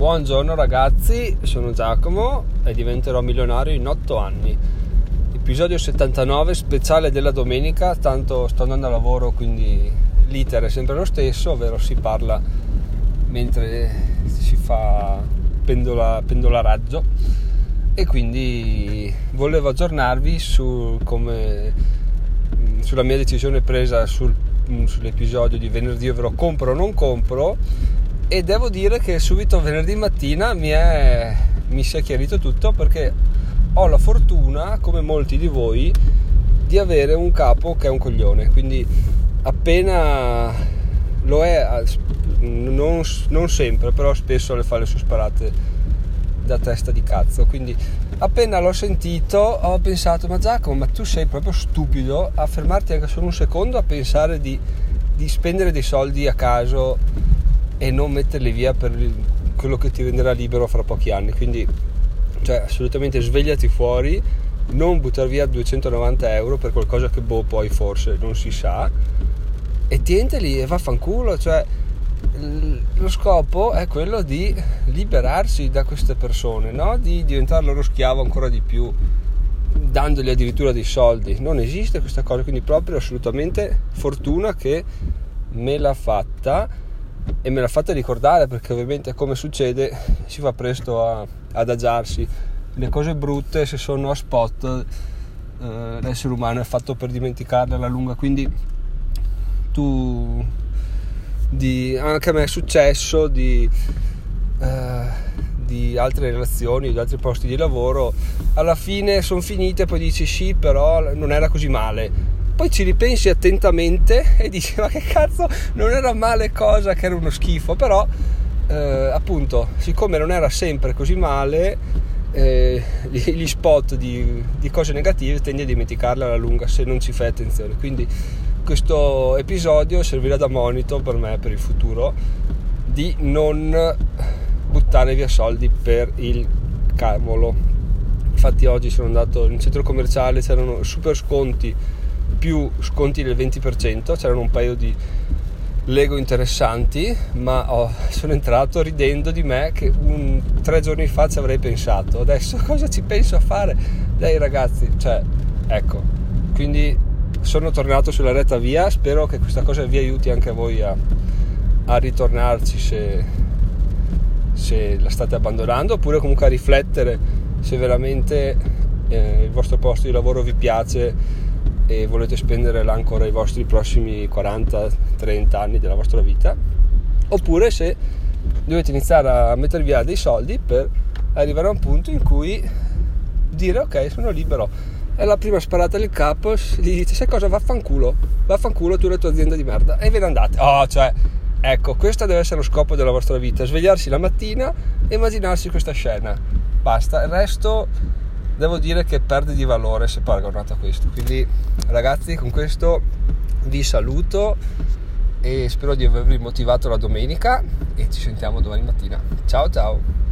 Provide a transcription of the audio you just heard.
Buongiorno ragazzi, sono Giacomo e diventerò milionario in 8 anni. Episodio 79 speciale della domenica, tanto sto andando a lavoro quindi l'iter è sempre lo stesso, ovvero si parla mentre si fa pendola, pendolaraggio e quindi volevo aggiornarvi su come, sulla mia decisione presa sul, sull'episodio di venerdì, ovvero compro o non compro e devo dire che subito venerdì mattina mi, è, mi si è chiarito tutto perché ho la fortuna, come molti di voi, di avere un capo che è un coglione, quindi appena lo è, non, non sempre, però spesso le fa le sue sparate da testa di cazzo, quindi appena l'ho sentito ho pensato ma Giacomo ma tu sei proprio stupido a fermarti anche solo un secondo a pensare di, di spendere dei soldi a caso e non metterli via per quello che ti renderà libero fra pochi anni. Quindi, cioè, assolutamente svegliati fuori, non buttare via 290 euro per qualcosa che boh, poi forse non si sa, e tienteli e vaffanculo. Cioè, lo scopo è quello di liberarsi da queste persone, no? di diventare loro schiavo ancora di più, dandogli addirittura dei soldi. Non esiste questa cosa, quindi proprio assolutamente fortuna che me l'ha fatta e me l'ha fatta ricordare perché ovviamente come succede si fa presto a, ad agiarsi le cose brutte se sono a spot eh, l'essere umano è fatto per dimenticarle alla lunga. Quindi tu di, anche a me è successo di, eh, di altre relazioni di altri posti di lavoro. Alla fine sono finite poi dici sì però non era così male poi ci ripensi attentamente e dici ma che cazzo non era male cosa che era uno schifo però eh, appunto siccome non era sempre così male eh, gli spot di, di, cose negative tendi a dimenticarle alla lunga se non ci fai attenzione. Quindi questo episodio servirà da monito per me per il futuro di non buttare via soldi per il cavolo. Infatti oggi sono andato in centro commerciale c'erano super sconti più sconti del 20%, c'erano un paio di Lego interessanti, ma oh, sono entrato ridendo di me che un, tre giorni fa ci avrei pensato. Adesso cosa ci penso a fare? Dai ragazzi, cioè, ecco, quindi sono tornato sulla retta via, spero che questa cosa vi aiuti anche a voi a, a ritornarci se, se, la state abbandonando, oppure comunque a riflettere se veramente eh, il vostro posto di lavoro vi piace e volete spenderla ancora i vostri prossimi 40-30 anni della vostra vita, oppure se dovete iniziare a mettere via dei soldi per arrivare a un punto in cui dire ok sono libero. È la prima sparata del capo gli dice sai cosa? Vaffanculo. Vaffanculo tu e la tua azienda di merda. E ve ne andate. Oh cioè ecco questo deve essere lo scopo della vostra vita svegliarsi la mattina e immaginarsi questa scena. Basta. Il resto devo dire che perde di valore se paragonato a questo. Quindi ragazzi con questo vi saluto e spero di avervi motivato la domenica e ci sentiamo domani mattina. Ciao ciao!